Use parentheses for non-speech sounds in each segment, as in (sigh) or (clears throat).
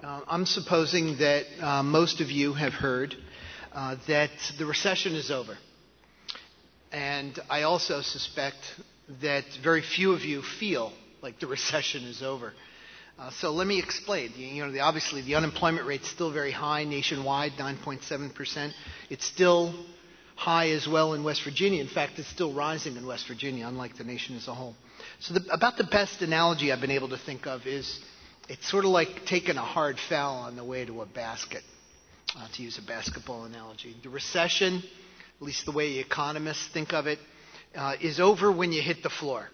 Uh, I'm supposing that uh, most of you have heard uh, that the recession is over. And I also suspect that very few of you feel like the (laughs) recession is over. Uh, so let me explain. You know, the, obviously the unemployment rate is still very high nationwide, 9.7%. It's still high as well in West Virginia. In fact, it's still rising in West Virginia, unlike the nation as a whole. So the, about the best analogy I've been able to think of is it's sort of like taking a hard foul on the way to a basket, uh, to use a basketball analogy. The recession, at least the way economists think of it, uh, is over when you hit the floor.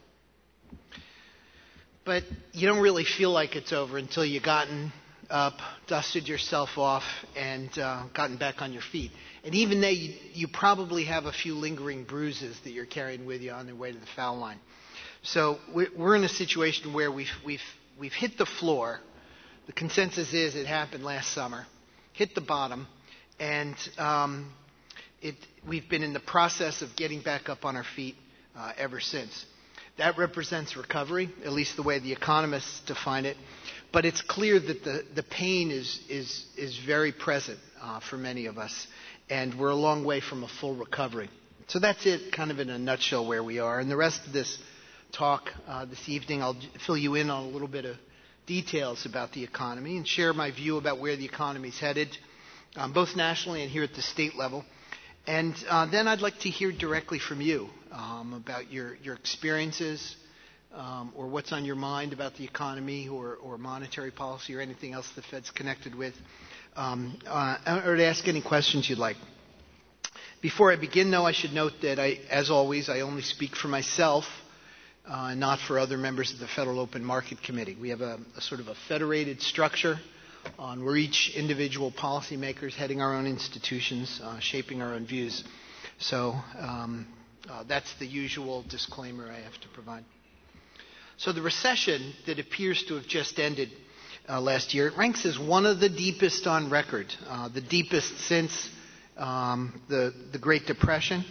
But you don't really feel like it's over until you've gotten up, dusted yourself off, and uh, gotten back on your feet. And even then, you, you probably have a few lingering bruises that you're carrying with you on the way to the foul line. So we're in a situation where we've, we've, we've hit the floor. The consensus is it happened last summer, hit the bottom, and um, it, we've been in the process of getting back up on our feet uh, ever since. That represents recovery, at least the way the economists define it. But it's clear that the, the pain is, is, is very present uh, for many of us, and we're a long way from a full recovery. So that's it, kind of in a nutshell, where we are. And the rest of this talk uh, this evening, I'll fill you in on a little bit of details about the economy and share my view about where the economy is headed, um, both nationally and here at the state level. And uh, then I'd like to hear directly from you um, about your, your experiences um, or what's on your mind about the economy or, or monetary policy or anything else the Fed's connected with, um, uh, or to ask any questions you'd like. Before I begin, though, I should note that, I, as always, I only speak for myself. Uh, not for other members of the Federal Open Market Committee. We have a, a sort of a federated structure on where each individual policymaker is heading our own institutions, uh, shaping our own views. So um, uh, that's the usual disclaimer I have to provide. So the recession that appears to have just ended uh, last year it ranks as one of the deepest on record, uh, the deepest since um, the, the Great Depression.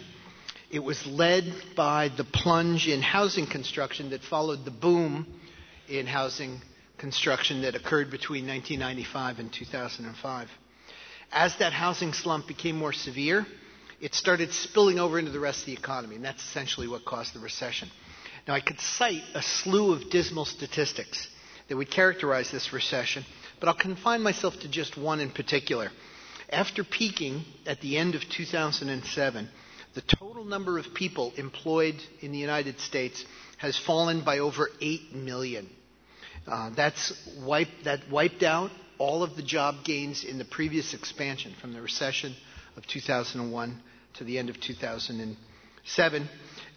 It was led by the plunge in housing construction that followed the boom in housing construction that occurred between 1995 and 2005. As that housing slump became more severe, it started spilling over into the rest of the economy, and that's essentially what caused the recession. Now, I could cite a slew of dismal statistics that would characterize this recession, but I'll confine myself to just one in particular. After peaking at the end of 2007, the total number of people employed in the United States has fallen by over 8 million. Uh, that's wiped, that wiped out all of the job gains in the previous expansion from the recession of 2001 to the end of 2007.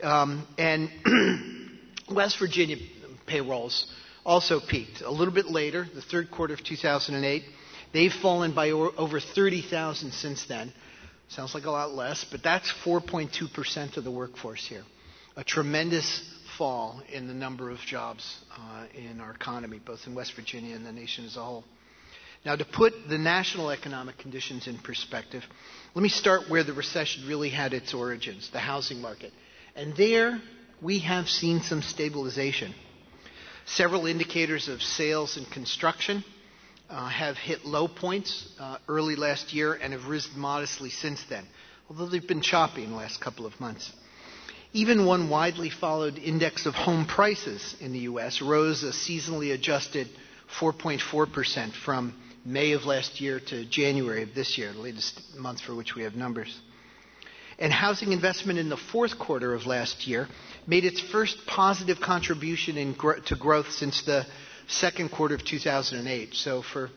Um, and (clears throat) West Virginia payrolls also peaked a little bit later, the third quarter of 2008. They've fallen by over 30,000 since then. Sounds like a lot less, but that's 4.2% of the workforce here. A tremendous fall in the number of jobs uh, in our economy, both in West Virginia and the nation as a whole. Now, to put the national economic conditions in perspective, let me start where the recession really had its origins the housing market. And there, we have seen some stabilization. Several indicators of sales and construction uh, have hit low points uh, early last year and have risen modestly since then, although they've been choppy in the last couple of months. Even one widely followed index of home prices in the U.S. rose a seasonally adjusted 4.4% from May of last year to January of this year, the latest month for which we have numbers. And housing investment in the fourth quarter of last year made its first positive contribution gro- to growth since the second quarter of 2008. So for,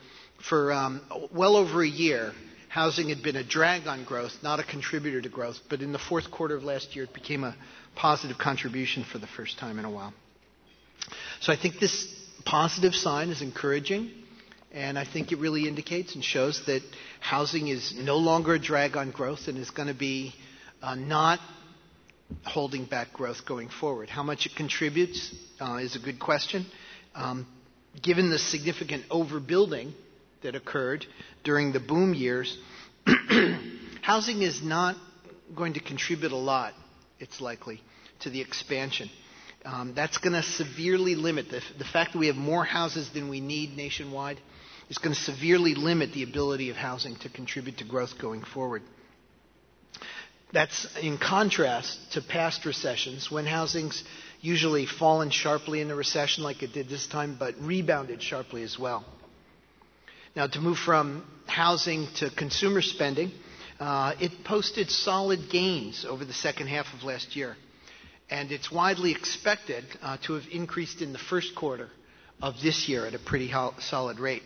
for um, well over a year, housing had been a drag on growth, not a contributor to growth. But in the fourth quarter of last year, it became a positive contribution for the first time in a while. So I think this positive sign is encouraging. And I think it really indicates and shows that housing is no longer a drag on growth and is going to be uh, not holding back growth going forward. How much it contributes uh, is a good question. Um, given the significant overbuilding that occurred during the boom years, (clears throat) housing is not going to contribute a lot, it's likely, to the expansion. Um, that's going to severely limit the, the fact that we have more houses than we need nationwide is going to severely limit the ability of housing to contribute to growth going forward. That's in contrast to past recessions when housing's usually fallen sharply in the recession like it did this time, but rebounded sharply as well. Now, to move from housing to consumer spending, uh, it posted solid gains over the second half of last year. And it's widely expected uh, to have increased in the first quarter of this year at a pretty ho- solid rate.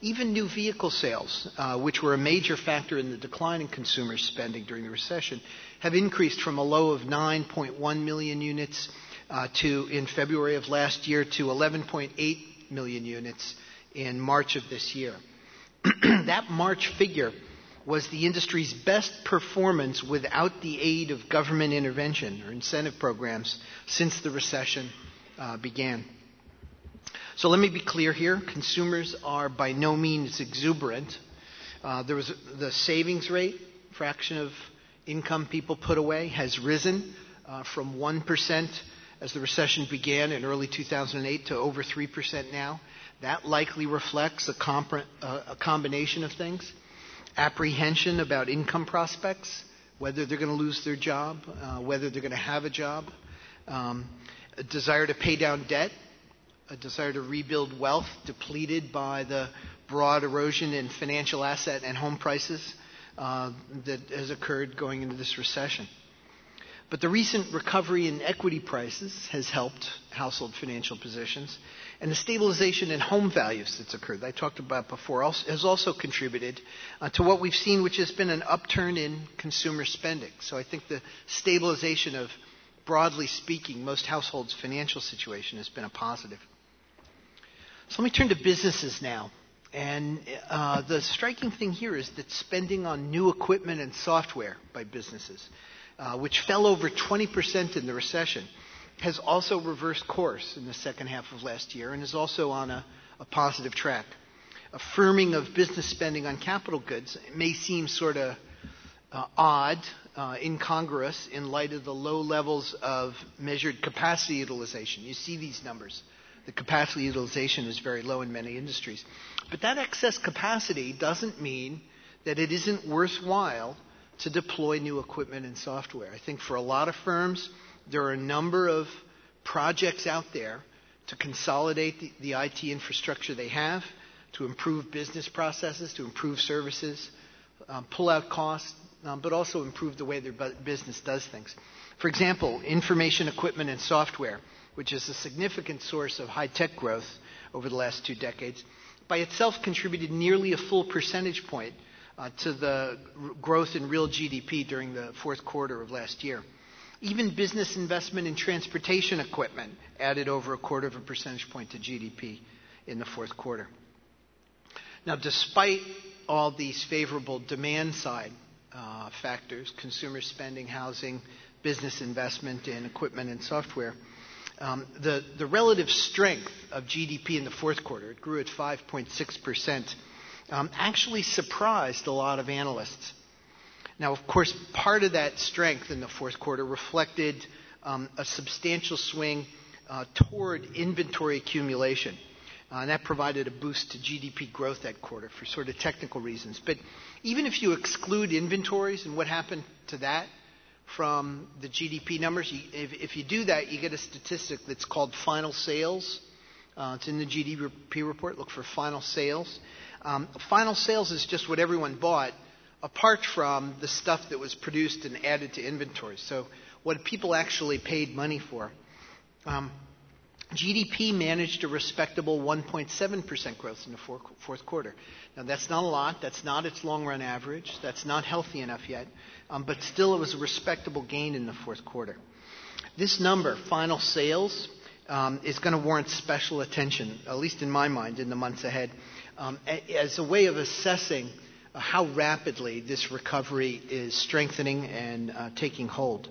Even new vehicle sales, uh, which were a major factor in the decline in consumer spending during the recession, have increased from a low of 9.1 million units uh, to in February of last year to 11.8 million units in March of this year. (clears throat) that March figure was the industry's best performance without the aid of government intervention or incentive programs since the recession uh, began. So let me be clear here. Consumers are by no means exuberant. Uh, there was the savings rate, fraction of income people put away, has risen uh, from 1% as the recession began in early 2008 to over 3% now. That likely reflects a, uh, a combination of things apprehension about income prospects, whether they're going to lose their job, uh, whether they're going to have a job, um, a desire to pay down debt, a desire to rebuild wealth depleted by the broad erosion in financial asset and home prices uh, that has occurred going into this recession. But the recent recovery in equity prices has helped household financial positions, and the stabilization in home values that's occurred, that I talked about before, has also contributed uh, to what we've seen, which has been an upturn in consumer spending. So I think the stabilization of, broadly speaking, most households' financial situation has been a positive. So let me turn to businesses now. And uh, the striking thing here is that spending on new equipment and software by businesses, uh, which fell over 20% in the recession, has also reversed course in the second half of last year and is also on a, a positive track. A firming of business spending on capital goods may seem sort of uh, odd, uh, incongruous in light of the low levels of measured capacity utilization. You see these numbers the capacity utilization is very low in many industries. But that excess capacity doesn't mean that it isn't worthwhile to deploy new equipment and software. I think for a lot of firms, there are a number of projects out there to consolidate the, the IT infrastructure they have, to improve business processes, to improve services, um, pull out costs, um, but also improve the way their business does things. For example, information equipment and software which is a significant source of high tech growth over the last two decades, by itself contributed nearly a full percentage point to the growth in real GDP during the fourth quarter of last year. Even business investment in transportation equipment added over a quarter of a percentage point to GDP in the fourth quarter. Now, despite all these favorable demand side uh, factors consumer spending, housing, business investment in equipment and software um, the, the relative strength of GDP in the fourth quarter, it grew at 5.6%, um, actually surprised a lot of analysts. Now, of course, part of that strength in the fourth quarter reflected um, a substantial swing uh, toward inventory accumulation. Uh, and that provided a boost to GDP growth that quarter for sort of technical reasons. But even if you exclude inventories and what happened to that, from the GDP numbers. You, if, if, you do that, you get a statistic that's called final sales. Uh, it's in the GDP report. Look for final sales. Um, final sales is just what everyone bought, apart from the stuff that was produced and added to inventory. So, what people actually paid money for. Um, GDP managed a respectable 1.7% growth in the fourth quarter. Now, that's not a lot. That's not its long run average. That's not healthy enough yet. Um, but still, it was a respectable gain in the fourth quarter. This number, final sales, um, is going to warrant special attention, at least in my mind, in the months ahead, um, as a way of assessing how rapidly this recovery is strengthening and uh, taking hold.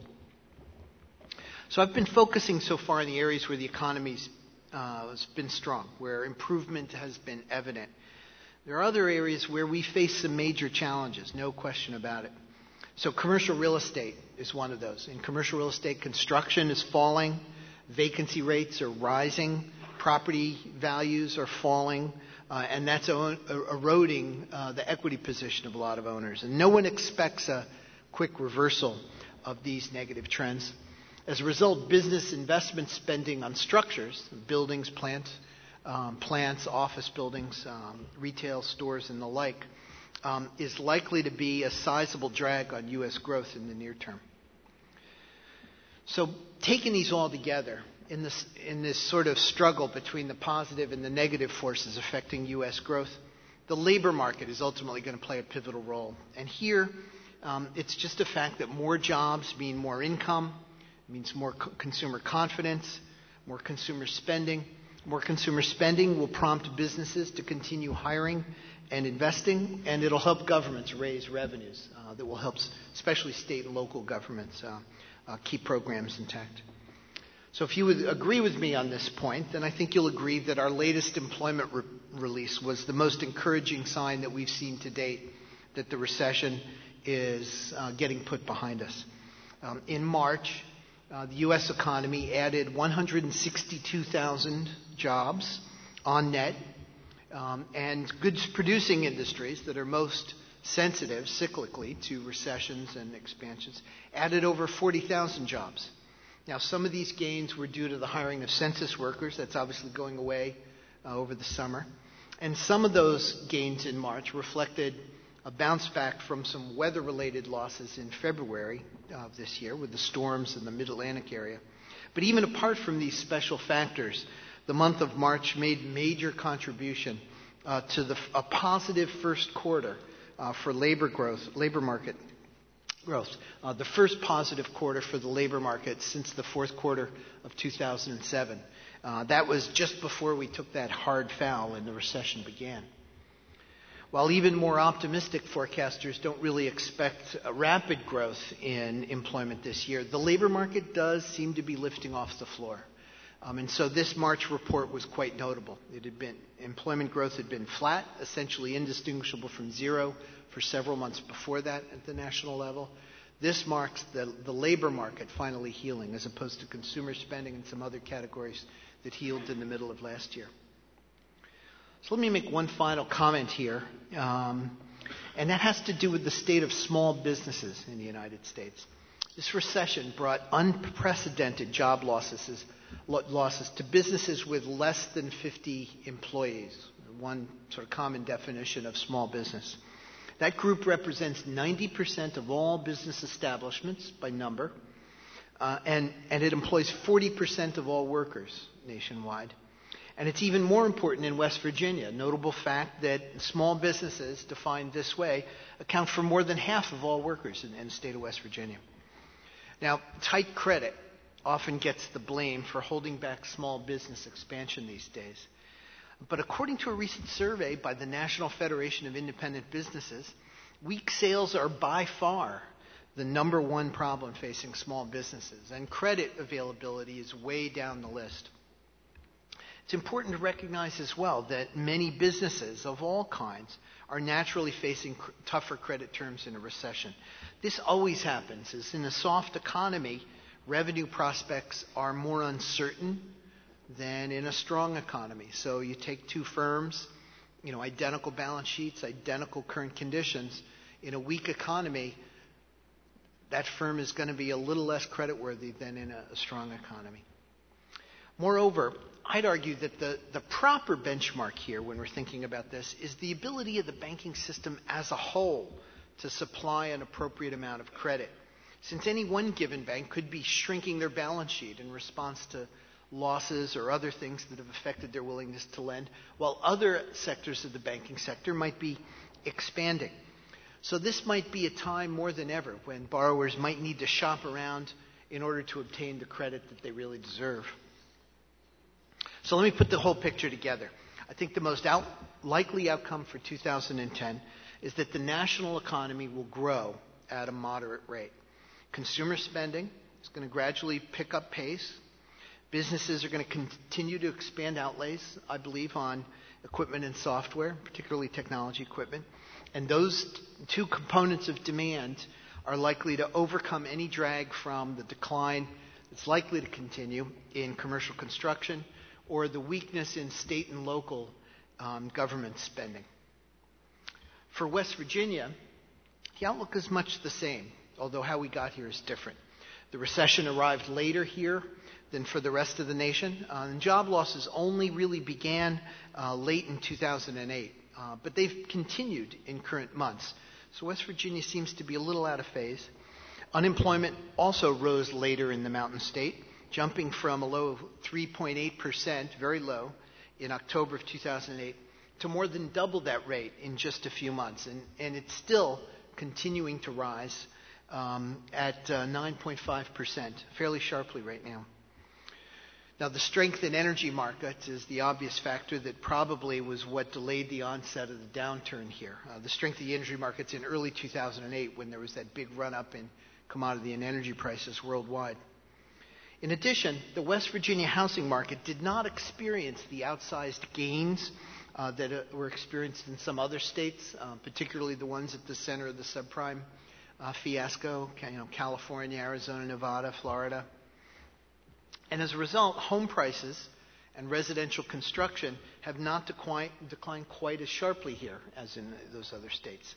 So I've been focusing so far in the areas where the economy's uh, has been strong, where improvement has been evident. There are other areas where we face some major challenges, no question about it. So commercial real estate is one of those. In commercial real estate, construction is falling, vacancy rates are rising, property values are falling, uh, and that's o- eroding uh, the equity position of a lot of owners. And no one expects a quick reversal of these negative trends. As a result, business investment spending on structures, buildings, plants, um, plants, office buildings, um, retail stores, and the like, um, is likely to be a sizable drag on U.S. growth in the near term. So, taking these all together, in this, in this sort of struggle between the positive and the negative forces affecting U.S. growth, the labor market is ultimately going to play a pivotal role. And here, um, it's just a fact that more jobs mean more income, means more co- consumer confidence, more consumer spending. More consumer spending will prompt businesses to continue hiring and investing, and it'll help governments raise revenues uh, that will help, especially state and local governments, uh, uh, keep programs intact. So, if you would agree with me on this point, then I think you'll agree that our latest employment re- release was the most encouraging sign that we've seen to date that the recession is uh, getting put behind us. Um, in March, uh, the U.S. economy added 162,000 jobs on net, um, and goods producing industries that are most sensitive cyclically to recessions and expansions added over 40,000 jobs. Now, some of these gains were due to the hiring of census workers. That's obviously going away uh, over the summer. And some of those gains in March reflected a bounce back from some weather related losses in February of this year with the storms in the mid Atlantic area. But even apart from these special factors, the month of March made major contribution uh, to the, a positive first quarter uh, for labor growth, labor market growth. Uh, the first positive quarter for the labor market since the fourth quarter of 2007. Uh, that was just before we took that hard foul and the recession began. While even more optimistic forecasters don't really expect rapid growth in employment this year, the labor market does seem to be lifting off the floor. Um, and so this March report was quite notable. It had been employment growth had been flat, essentially indistinguishable from zero for several months before that at the national level. This marks the, the labor market finally healing, as opposed to consumer spending and some other categories that healed in the middle of last year. So let me make one final comment here, um, and that has to do with the state of small businesses in the United States. This recession brought unprecedented job losses, losses to businesses with less than 50 employees, one sort of common definition of small business. That group represents 90% of all business establishments by number, uh, and, and it employs 40% of all workers nationwide. And it's even more important in West Virginia. Notable fact that small businesses, defined this way, account for more than half of all workers in, in the state of West Virginia. Now, tight credit often gets the blame for holding back small business expansion these days. But according to a recent survey by the National Federation of Independent Businesses, weak sales are by far the number one problem facing small businesses, and credit availability is way down the list. It's important to recognize as well that many businesses of all kinds are naturally facing cr- tougher credit terms in a recession. This always happens. As in a soft economy, revenue prospects are more uncertain than in a strong economy. So you take two firms, you know, identical balance sheets, identical current conditions. In a weak economy, that firm is going to be a little less creditworthy than in a, strong economy. Moreover, I'd argue that the, the proper benchmark here when we're thinking about this is the ability of the banking system as a whole to supply an appropriate amount of credit. Since any one given bank could be shrinking their balance sheet in response to losses or other things that have affected their willingness to lend, while other sectors of the banking sector might be expanding. So this might be a time more than ever when borrowers might need to shop around in order to obtain the credit that they really deserve. So let me put the whole picture together. I think the most out, likely outcome for 2010 is that the national economy will grow at a moderate rate. Consumer spending is going to gradually pick up pace. Businesses are going to continue to expand outlays, I believe, on equipment and software, particularly technology equipment. And those two components of demand are likely to overcome any drag from the decline that's likely to continue in commercial construction or the weakness in state and local on government spending. For West Virginia, the outlook is much the same, although how we got here is different. The recession arrived later here than for the rest of the nation, uh, and job losses only really began uh, late in 2008, uh, but they've continued in current months. So West Virginia seems to be a little out of phase. Unemployment also rose later in the mountain state, jumping from a low of 3.8%, very low, in October of 2008 to more than double that rate in just a few months. And, and it's still continuing to rise um, at uh, 9.5%, fairly sharply right now. Now, the strength in energy markets is the obvious factor that probably was what delayed the onset of the downturn here. Uh, the strength of the energy markets in early 2008 when there was that big run up in commodity and energy prices worldwide. In addition, the West Virginia housing market did not experience the outsized gains uh, that uh, were experienced in some other states, uh, particularly the ones at the center of the subprime uh, fiasco, you know, California, Arizona, Nevada, Florida. And as a result, home prices and residential construction have not declined, declined quite as sharply here as in those other states.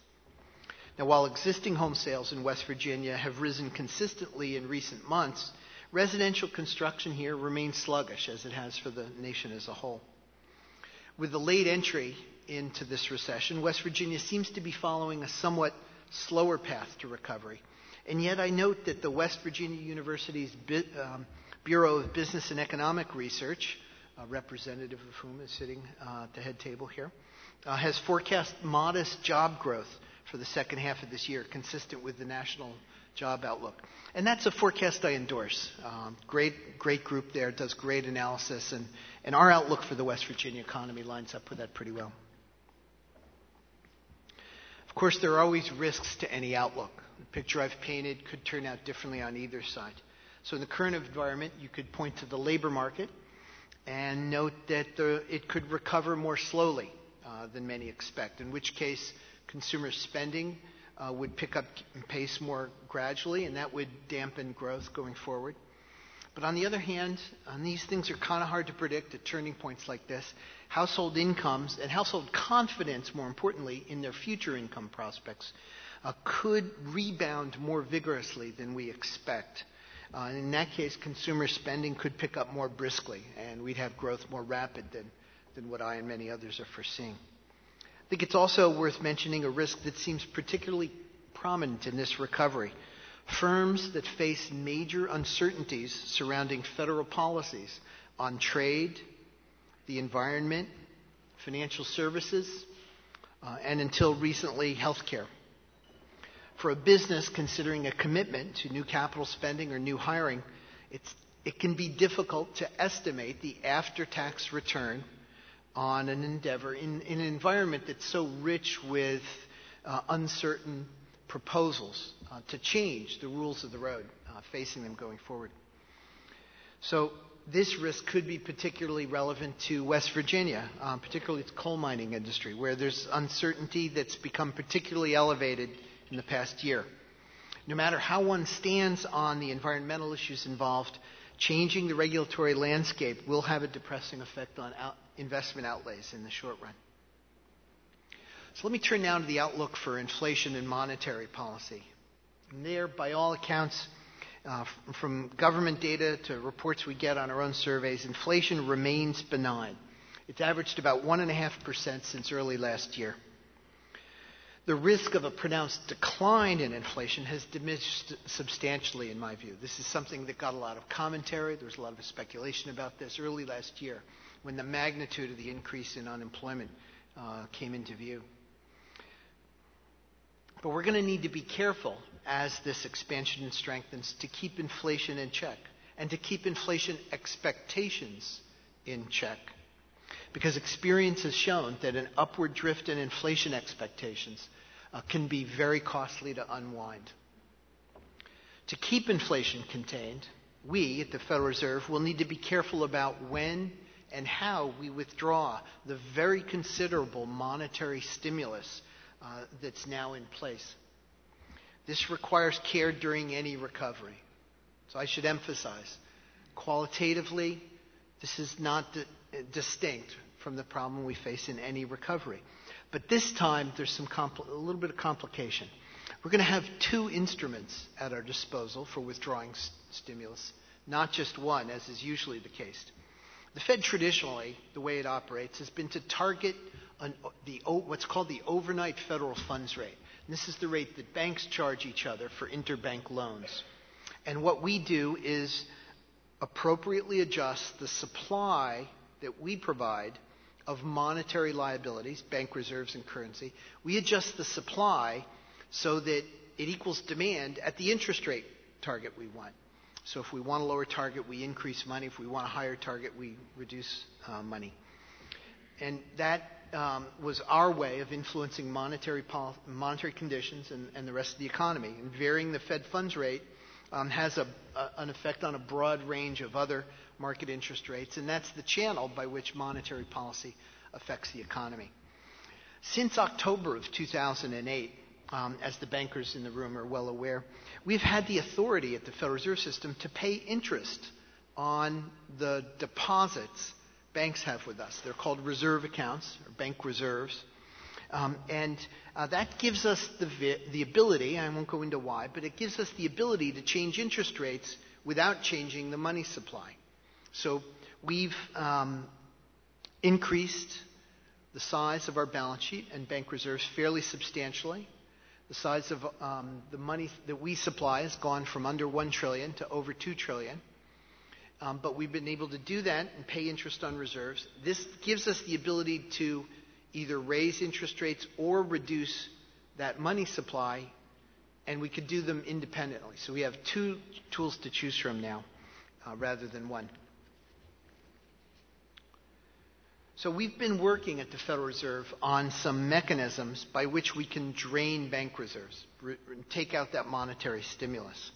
Now, while existing home sales in West Virginia have risen consistently in recent months, residential construction here remains sluggish as it has for the nation as a whole. With the late entry into this recession, West Virginia seems to be following a somewhat slower path to recovery. And yet, I note that the West Virginia University's um, Bureau of Business and Economic Research, a representative of whom is sitting uh, at the head table here, uh, has forecast modest job growth for the second half of this year, consistent with the national job outlook. And that's a forecast I endorse. Um, great, great group there, does great analysis, and, and our outlook for the West Virginia economy lines up with that pretty well. Of course, there are always risks to any outlook. The picture I've painted could turn out differently on either side. So, in the current environment, you could point to the labor market and note that the, it could recover more slowly uh, than many expect, in which case, consumer spending uh, would pick up pace more gradually, and that would dampen growth going forward. But on the other hand, and these things are kind of hard to predict at turning points like this. Household incomes and household confidence, more importantly, in their future income prospects, uh, could rebound more vigorously than we expect. Uh, in that case, consumer spending could pick up more briskly, and we'd have growth more rapid than, than what I and many others are foreseeing. I think it's also worth mentioning a risk that seems particularly prominent in this recovery. Firms that face major uncertainties surrounding federal policies on trade, the environment, financial services, uh, and until recently, healthcare. For a business considering a commitment to new capital spending or new hiring, it can be difficult to estimate the after tax return on an endeavor in, in an environment that's so rich with uh, uncertain proposals uh, to change the rules of the road uh, facing them going forward. So, this risk could be particularly relevant to West Virginia, um, particularly its coal mining industry, where there's uncertainty that's become particularly elevated in the past year. No matter how one stands on the environmental issues involved, changing the regulatory landscape will have a depressing effect on out- investment outlays in the short run. So let me turn now to the outlook for inflation and monetary policy. And there, by all accounts, uh, from government data to reports we get on our own surveys, inflation remains benign. It's averaged about 1.5% since early last year. The risk of a pronounced decline in inflation has diminished substantially, in my view. This is something that got a lot of commentary. There was a lot of speculation about this early last year when the magnitude of the increase in unemployment uh, came into view. But we're going to need to be careful as this expansion strengthens to keep inflation in check and to keep inflation expectations in check. Because experience has shown that an upward drift in inflation expectations uh, can be very costly to unwind. To keep inflation contained, we at the Federal Reserve will need to be careful about when and how we withdraw the very considerable monetary stimulus uh, that's now in place. This requires care during any recovery. So I should emphasize qualitatively, this is not di- distinct from the problem we face in any recovery. But this time, there's some compl- a little bit of complication. We're going to have two instruments at our disposal for withdrawing s- stimulus, not just one, as is usually the case. The Fed traditionally, the way it operates, has been to target an, the, what's called the overnight federal funds rate. This is the rate that banks charge each other for interbank loans. And what we do is appropriately adjust the supply that we provide of monetary liabilities, bank reserves, and currency. We adjust the supply so that it equals demand at the interest rate target we want. So if we want a lower target, we increase money. If we want a higher target, we reduce uh, money. And that um, was our way of influencing monetary, monetary conditions and, and, the rest of the economy. And varying the Fed funds rate um, has a, a, an effect on a broad range of other market interest rates, and that's the channel by which monetary policy affects the economy. Since October of 2008, um, as the bankers in the room are well aware, we've had the authority at the Federal Reserve System to pay interest on the deposits banks have with us. They're called reserve accounts or bank reserves. Um, and uh, that gives us the, vi- the ability, I won't go into why, but it gives us the ability to change interest rates without changing the money supply. So we've um, increased the size of our balance sheet and bank reserves fairly substantially. The size of um, the money that we supply has gone from under 1 trillion to over 2 trillion. Um, but we've been able to do that and pay interest on reserves. This gives us the ability to either raise interest rates or reduce that money supply, and we could do them independently. So we have two tools to choose from now uh, rather than one. So we've been working at the Federal Reserve on some mechanisms by which we can drain bank reserves, re- take out that monetary stimulus.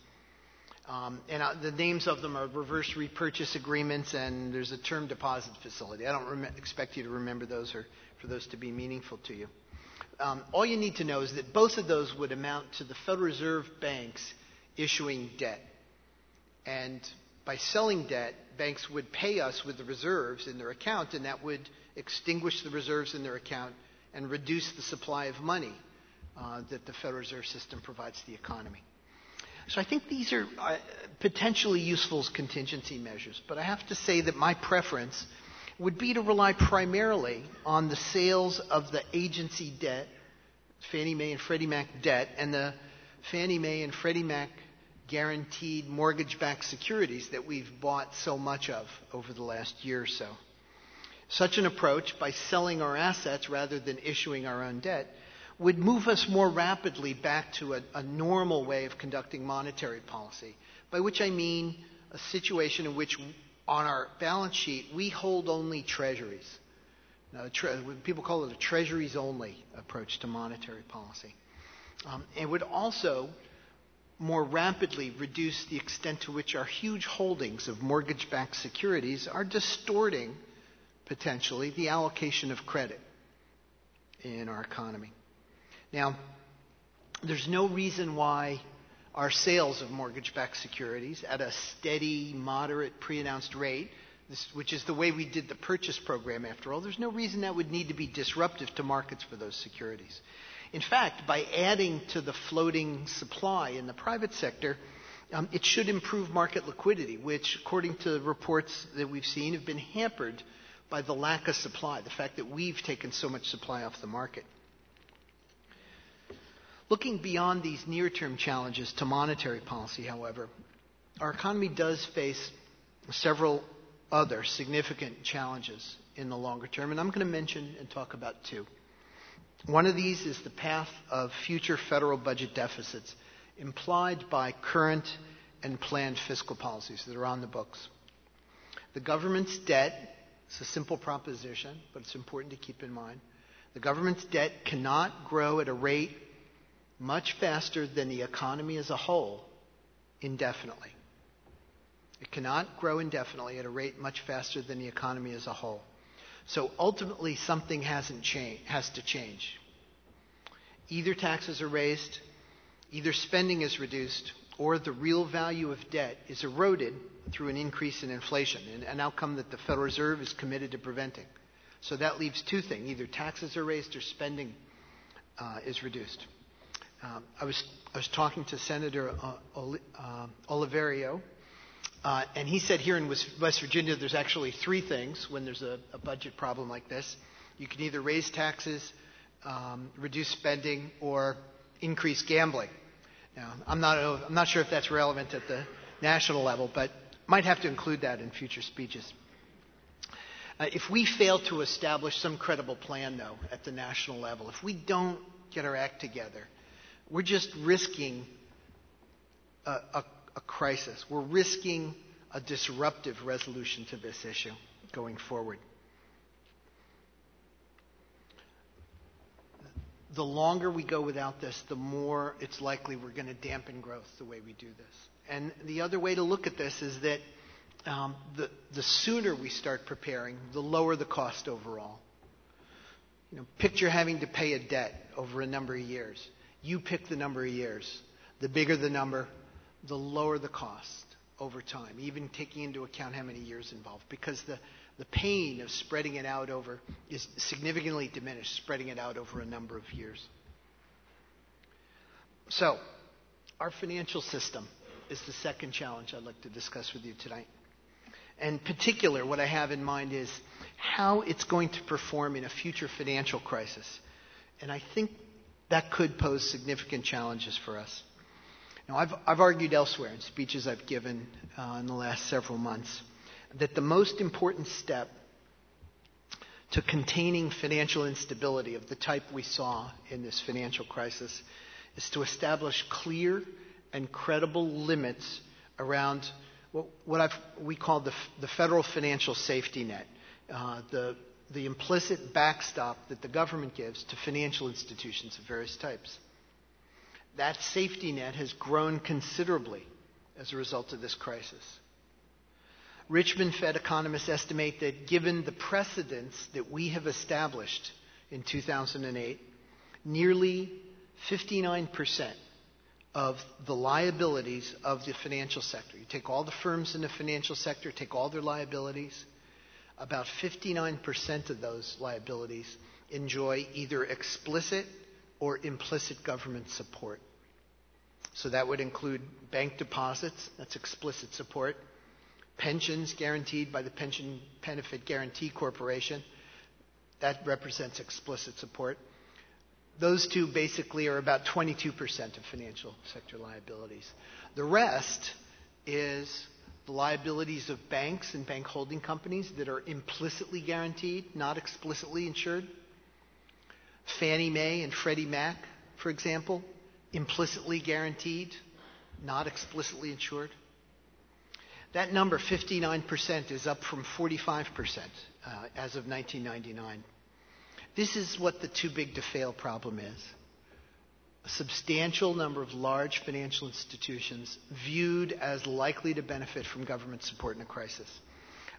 Um, and uh, the names of them are reverse repurchase agreements and there's a term deposit facility. I don't rem- expect you to remember those or for those to be meaningful to you. Um, all you need to know is that both of those would amount to the Federal Reserve banks issuing debt. And by selling debt, banks would pay us with the reserves in their account, and that would extinguish the reserves in their account and reduce the supply of money uh, that the Federal Reserve System provides the economy. So I think these are uh, potentially useful contingency measures, but I have to say that my preference would be to rely primarily on the sales of the agency debt, Fannie Mae and Freddie Mac debt, and the Fannie Mae and Freddie Mac guaranteed mortgage backed securities that we've bought so much of over the last year or so. Such an approach, by selling our assets rather than issuing our own debt, would move us more rapidly back to a, a, normal way of conducting monetary policy, by which I mean a situation in which on our balance sheet we hold only treasuries. Now, tre- people call it a treasuries only approach to monetary policy. Um, it would also more rapidly reduce the extent to which our huge holdings of mortgage backed securities are distorting, potentially, the allocation of credit in our economy. Now, there's no reason why our sales of mortgage backed securities at a steady, moderate, pre announced rate, this, which is the way we did the purchase program after all, there's no reason that would need to be disruptive to markets for those securities. In fact, by adding to the floating supply in the private sector, um, it should improve market liquidity, which, according to reports that we've seen, have been hampered by the lack of supply, the fact that we've taken so much supply off the market. Looking beyond these near term challenges to monetary policy, however, our economy does face several other significant challenges in the longer term, and I'm going to mention and talk about two. One of these is the path of future federal budget deficits implied by current and planned fiscal policies that are on the books. The government's debt is a simple proposition, but it's important to keep in mind. The government's debt cannot grow at a rate much faster than the economy as a whole indefinitely. It cannot grow indefinitely at a rate much faster than the economy as a whole. So ultimately, something hasn't changed, has to change. Either taxes are raised, either spending is reduced, or the real value of debt is eroded through an increase in inflation, an outcome that the Federal Reserve is committed to preventing. So that leaves two things either taxes are raised or spending uh, is reduced. Um, I, was, I was talking to Senator uh, uh, Oliverio, uh, and he said here in West Virginia there's actually three things when there's a, a budget problem like this. You can either raise taxes, um, reduce spending, or increase gambling. Now, I'm not, I'm not sure if that's relevant at the national level, but might have to include that in future speeches. Uh, if we fail to establish some credible plan, though, at the national level, if we don't get our act together, we're just risking a, a, a crisis. We're risking a disruptive resolution to this issue going forward. the longer we go without this, the more it's likely we're going to dampen growth the way we do this. And the other way to look at this is that um, the, the sooner we start preparing, the lower the cost overall. You know, picture having to pay a debt over a number of years. You pick the number of years. The bigger the number, the lower the cost over time, even taking into account how many years involved, because the, the pain of spreading it out over is significantly diminished, spreading it out over a number of years. So, our financial system is the second challenge I'd like to discuss with you tonight. In particular, what I have in mind is how it's going to perform in a future financial crisis. And I think that could pose significant challenges for us. Now, I've, I've argued elsewhere in speeches I've given uh, in the last several months that the most important step to containing financial instability of the type we saw in this financial crisis is to establish clear and credible limits around what, what we call the, the, federal financial safety net, uh, the, the implicit backstop that the government gives to financial institutions of various types. That safety net has grown considerably as a result of this crisis. Richmond Fed economists estimate that given the precedents that we have established in 2008, nearly 59 percent of the liabilities of the financial sector. You take all the firms in the financial sector, take all their liabilities, about 59% of those liabilities enjoy either explicit or implicit government support. So that would include bank deposits, that's explicit support, pensions guaranteed by the Pension Benefit Guarantee Corporation, that represents explicit support, those two basically are about 22% of financial sector liabilities. The rest is the liabilities of banks and bank holding companies that are implicitly guaranteed, not explicitly insured. Fannie Mae and Freddie Mac, for example, implicitly guaranteed, not explicitly insured. That number, 59%, is up from 45% uh, as of 1999. This is what the too big to fail problem is. A substantial number of large financial institutions viewed as likely to benefit from government support in a crisis.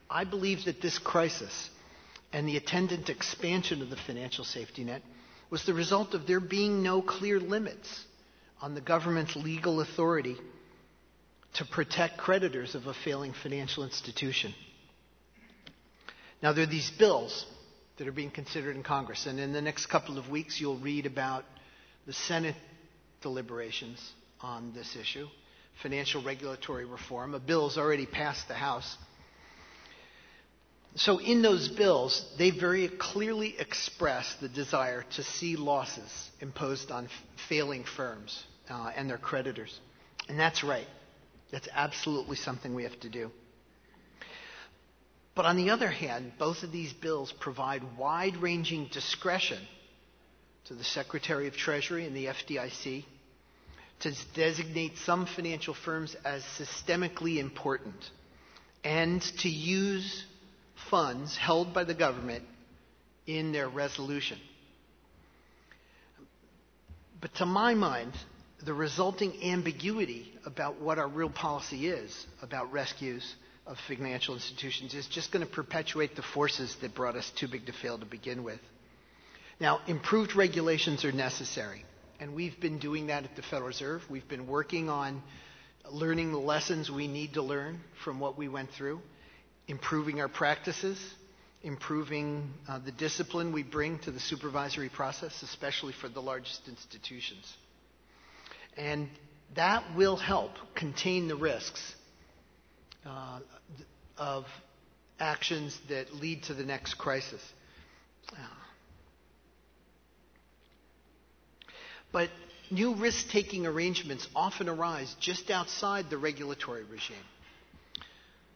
I believe that this crisis and the attendant expansion of the financial safety net was the result of there being no clear limits on the government's legal authority to protect creditors of a failing financial institution. Now, there are these bills that are being considered in Congress. And in the next couple of weeks, you'll read about the Senate deliberations on this issue financial regulatory reform. A bill has already passed the House. So, in those bills, they very clearly express the desire to see losses imposed on failing firms uh, and their creditors. And that's right. That's absolutely something we have to do. But on the other hand, both of these bills provide wide ranging discretion to the Secretary of Treasury and the FDIC to designate some financial firms as systemically important and to use funds held by the government in their resolution. But to my mind, the resulting ambiguity about what our real policy is about rescues of financial institutions is just going to perpetuate the forces that brought us too big to fail to begin with. Now, improved regulations are necessary, and we've been doing that at the Federal Reserve. We've been working on learning the lessons we need to learn from what we went through, improving our practices, improving uh, the discipline we bring to the supervisory process, especially for the largest institutions. And that will help contain the risks uh, of actions that lead to the next crisis. But new risk taking arrangements often arise just outside the regulatory regime.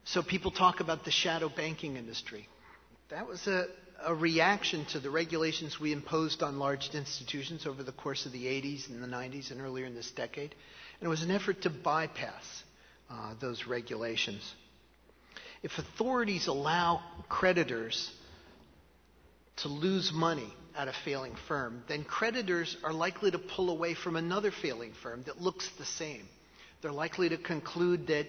So people talk about the shadow banking industry. That was a, a reaction to the regulations we imposed on large institutions over the course of the 80s and the 90s and earlier in this decade. And it was an effort to bypass uh, those regulations. If authorities allow creditors to lose money at a failing firm, then creditors are likely to pull away from another failing firm that looks the same. They're likely to conclude that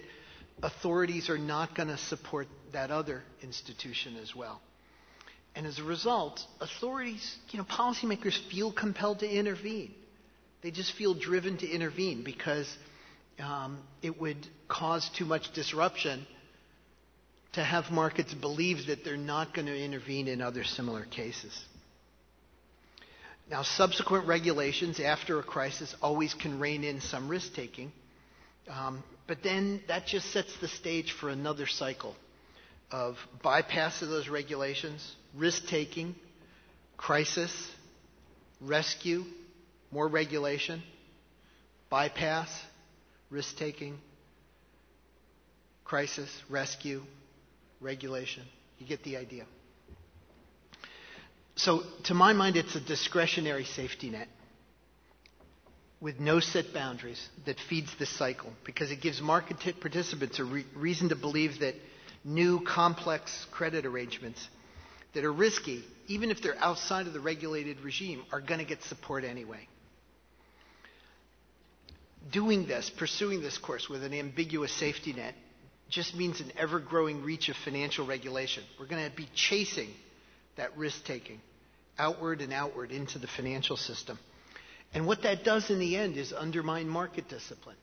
authorities are not going to support that other institution as well. And as a result, authorities, you know, policymakers feel compelled to intervene. They just feel driven to intervene because um, it would cause too much disruption to have markets believe that they're not going to intervene in other similar cases. Now, subsequent regulations after a crisis always can rein in some risk taking, um, but then that just sets the stage for another cycle of bypass of those regulations, risk taking, crisis, rescue, more regulation, bypass, risk taking, crisis, rescue, regulation. You get the idea. So, to my mind, it's a discretionary safety net with no set boundaries that feeds this cycle because it gives market participants a re- reason to believe that new complex credit arrangements that are risky, even if they're outside of the regulated regime, are going to get support anyway. Doing this, pursuing this course with an ambiguous safety net, just means an ever growing reach of financial regulation. We're going to be chasing that risk taking outward and outward into the financial system. And what that does in the end is undermine market discipline.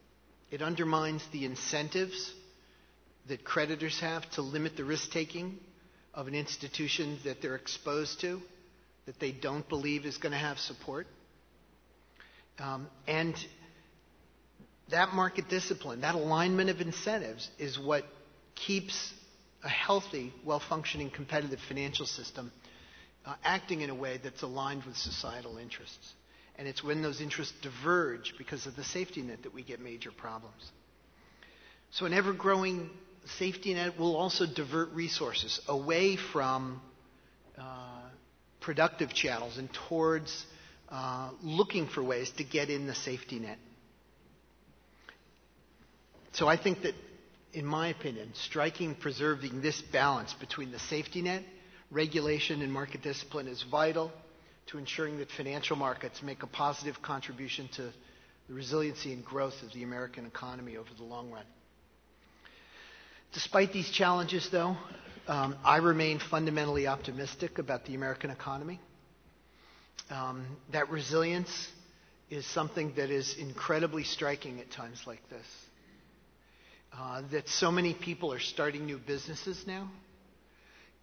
It undermines the incentives that creditors have to limit the risk taking of an institution that they're exposed to, that they don't believe is going to have support. Um, and that market discipline, that alignment of incentives, is what keeps a healthy, well functioning, competitive financial system uh, acting in a way that's aligned with societal interests. And it's when those interests diverge because of the safety net that we get major problems. So, an ever growing safety net will also divert resources away from uh, productive channels and towards uh, looking for ways to get in the safety net. So, I think that, in my opinion, striking, preserving this balance between the safety net regulation and market discipline is vital to ensuring that financial markets make a positive contribution to the resiliency and growth of the American economy over the long run. Despite these challenges, though, um, I remain fundamentally optimistic about the American economy. Um, that resilience is something that is incredibly striking at times like this. Uh, that so many people are starting new businesses now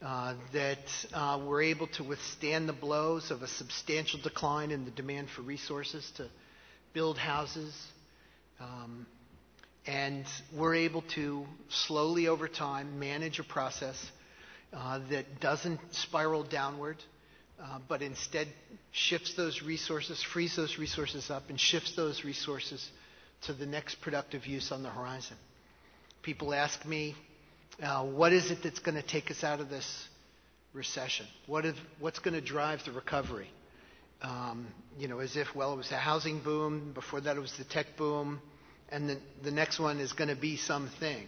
uh, that uh, we're able to withstand the blows of a substantial decline in the demand for resources to build houses. Um, and we're able to slowly over time manage a process uh, that doesn't spiral downward, uh, but instead shifts those resources, frees those resources up, and shifts those resources to the next productive use on the horizon. People ask me, uh, what is it that's going to take us out of this recession? What if, what's going to drive the recovery? Um, you know, as if, well, it was a housing boom, before that it was the tech boom, and the, the next one is going to be something.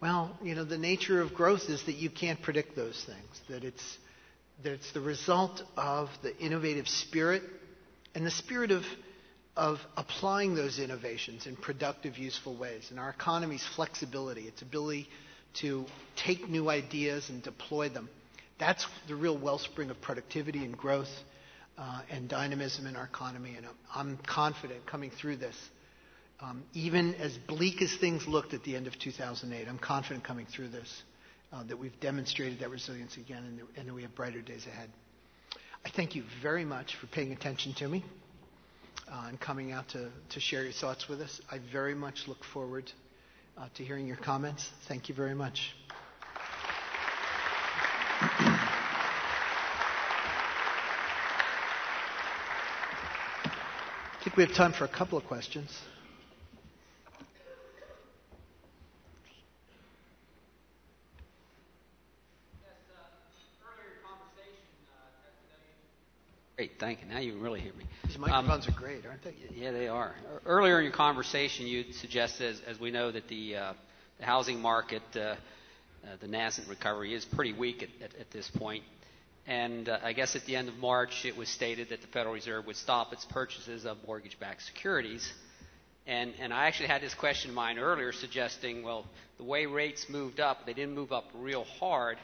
Well, you know, the nature of growth is that you can't predict those things, that it's, that it's the result of the innovative spirit and the spirit of, of applying those innovations in productive, useful ways, and our economy's flexibility, its ability to take new ideas and deploy them. That's the real wellspring of productivity and growth uh, and dynamism in our economy. And I'm, confident coming through this. Um, even as bleak as things looked at the end of 2008, I'm confident coming through this uh, that we've demonstrated that resilience again, and, and that we have brighter days ahead. I thank you very much for paying attention to me uh, and coming out to, to share your thoughts with us. I very much look forward uh, to hearing your comments. Thank you very much. I think we have time for a couple of questions. Great, thank you. Now you can really hear me. These microphones um, are great, aren't they? Yeah, they are. Earlier in your conversation, you suggested, as, as we know, that the, uh, the housing market, uh, uh, the nascent recovery, is pretty weak at, at, at this point. And uh, I guess at the end of March, it was stated that the Federal Reserve would stop its purchases of mortgage-backed securities. And, and I actually had this question in mind earlier, suggesting, well, the way rates moved up, they didn't move up real hard.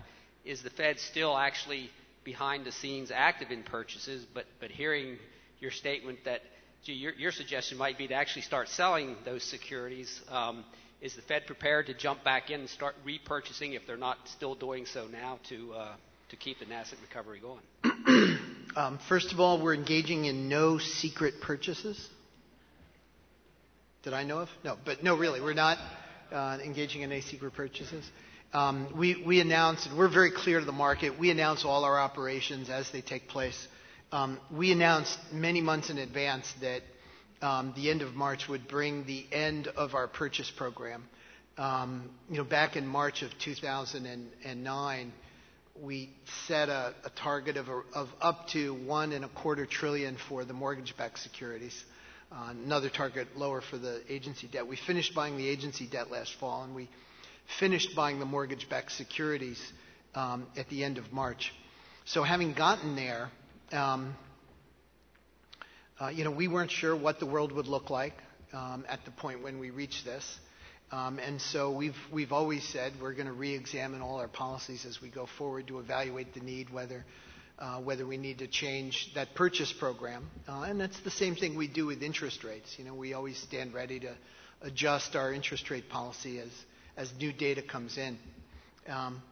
Is the Fed still actually behind the scenes active in purchases, but, but hearing your statement that gee, your, your suggestion might be to actually start selling those securities, um, is the Fed prepared to jump back in and start repurchasing if they're not still doing so now to, uh, to keep the nascent recovery going? (clears throat) um, first of all, we're engaging in no secret purchases. Did I know of? No, but no, really, we're not uh, engaging in any secret purchases. Um, we, we announced, and we're very clear to the market, we announce all our operations as they take place. Um, we announced many months in advance that um, the end of March would bring the end of our purchase program. Um, you know, back in March of 2009, we set a, a target of, a, of, up to one and a quarter trillion for the mortgage-backed securities. Uh, another target lower for the agency debt. We finished buying the agency debt last fall, and we finished buying the mortgage-backed securities um, at the end of March. So having gotten there, um, uh, you know, we weren't sure what the world would look like um, at the point when we reached this. Um, and so we've, we've always said we're going to re-examine all our policies as we go forward to evaluate the need, whether, uh, whether we need to change that purchase program. Uh, and that's the same thing we do with interest rates. You know, we always stand ready to adjust our interest rate policy as, as new data comes in. Um,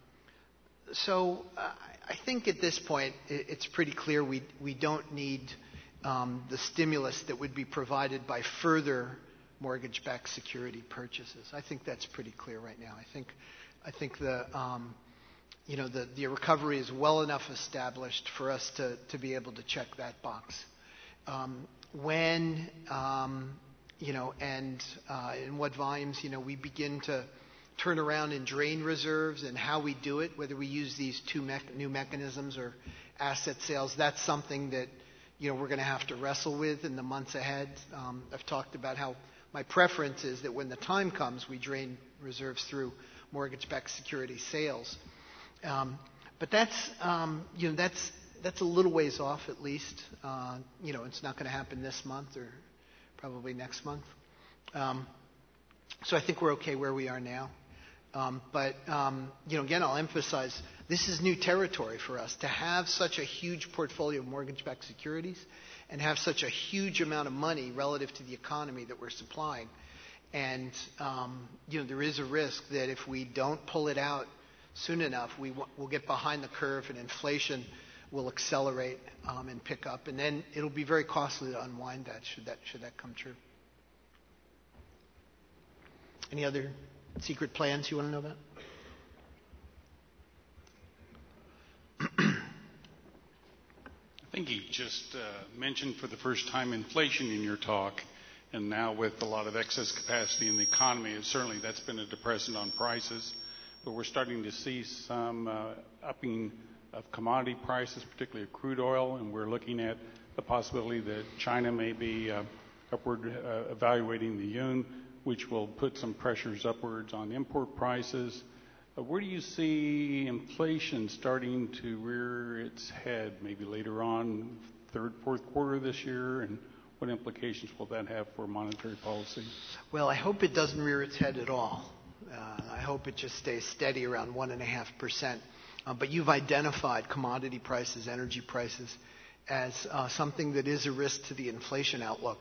so uh, I think at this point it, it's pretty clear we, we don't need um, the stimulus that would be provided by further mortgage-backed security purchases. I think that's pretty clear right now. I think, I think the, um, you know, the, recovery is well enough established for us to, to be able to check that box. When, you know, and uh, in what volumes, you know, we begin to turn around and drain reserves and how we do it, whether we use these two me- new mechanisms or asset sales, that's something that you know we're going to have to wrestle with in the months ahead. Um, I've talked about how my preference is that when the time comes, we drain reserves through mortgage-backed security sales. Um, but that's um, you know that's that's a little ways off at least. Uh, you know, it's not going to happen this month or probably next month. Um, so I think we're okay where we are now. Um, but um, you know, again, I'll emphasize this is new territory for us to have such a huge portfolio of mortgage-backed securities and have such a huge amount of money relative to the economy that we're supplying. And um, you know, there is a risk that if we don't pull it out soon enough, we w- will get behind the curve and inflation will accelerate um, and pick up, and then it'll be very costly to unwind that should that should that come true. Any other secret plans you want to know about? (clears throat) I think you just uh, mentioned for the first time inflation in your talk, and now with a lot of excess capacity in the economy, and certainly that's been a depressant on prices. But we're starting to see some uh, upping of commodity prices, particularly of crude oil, and we're looking at the possibility that China may be uh, upward uh, evaluating the yuan which will put some pressures upwards on import prices. Uh, where do you see inflation starting to rear its head, maybe later on, third, fourth quarter this year, and what implications will that have for monetary policy? Well, I hope it doesn't rear its head at all. Uh, I hope it just stays steady around 1.5%. Uh, but you've identified commodity prices, energy prices, as something that is a risk to the inflation outlook.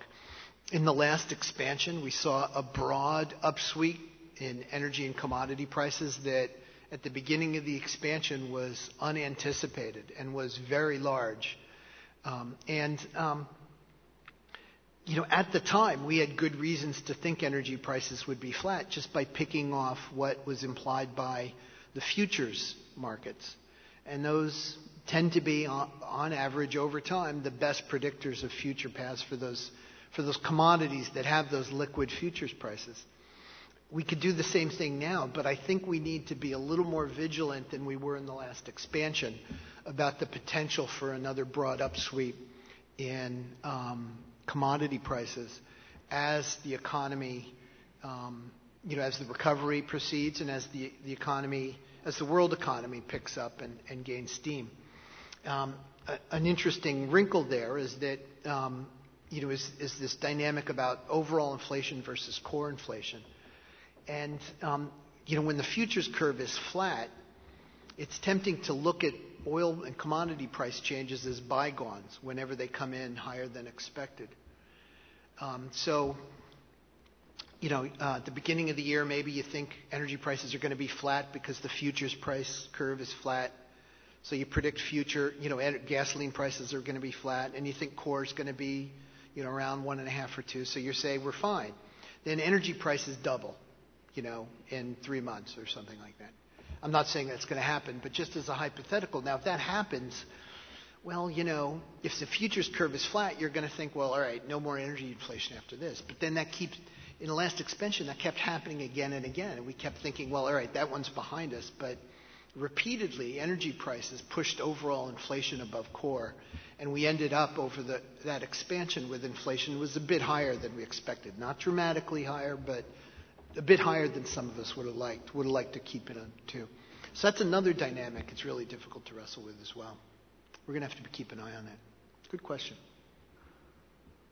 In the last expansion, we saw a broad upsweep in energy and commodity prices that at the beginning of the expansion was unanticipated and was very large. Um, and um, you know, at the time, we had good reasons to think energy prices would be flat just by picking off what was implied by the futures markets. And those tend to be, on, average, over time, the best predictors of future paths for those, for those commodities that have those liquid futures prices. We could do the same thing now, but I think we need to be a little more vigilant than we were in the last expansion about the potential for another broad upsweep in um, commodity prices as the economy, um, you know, as the recovery proceeds and as the, the economy, as the world economy picks up and, and gains steam. Um, a, an interesting wrinkle there is that, um, you know, is, is this dynamic about overall inflation versus core inflation. And, um, you know, when the futures curve is flat, it's tempting to look at oil and commodity price changes as bygones whenever they come in higher than expected. Um, so, you know, uh, at the beginning of the year, maybe you think energy prices are going to be flat because the futures price curve is flat. So you predict future, you know, gasoline prices are going to be flat, and you think core is going to be, you know, around one and a half or two. So you say we're fine. Then energy prices double, you know, in three months or something like that. I'm not saying that's going to happen, but just as a hypothetical. Now, if that happens, well, you know, if the futures curve is flat, you're going to think, well, all right, no more energy inflation after this. But then that keeps, in the last expansion, that kept happening again and again. And we kept thinking, well, all right, that one's behind us. But repeatedly, energy prices pushed overall inflation above core. And we ended up over the, that expansion with inflation was a bit higher than we expected. Not dramatically higher, but a bit higher than some of us would have liked, would have liked to keep it on too. So that's another dynamic it's really difficult to wrestle with as well. We're going to have to keep an eye on that. Good question.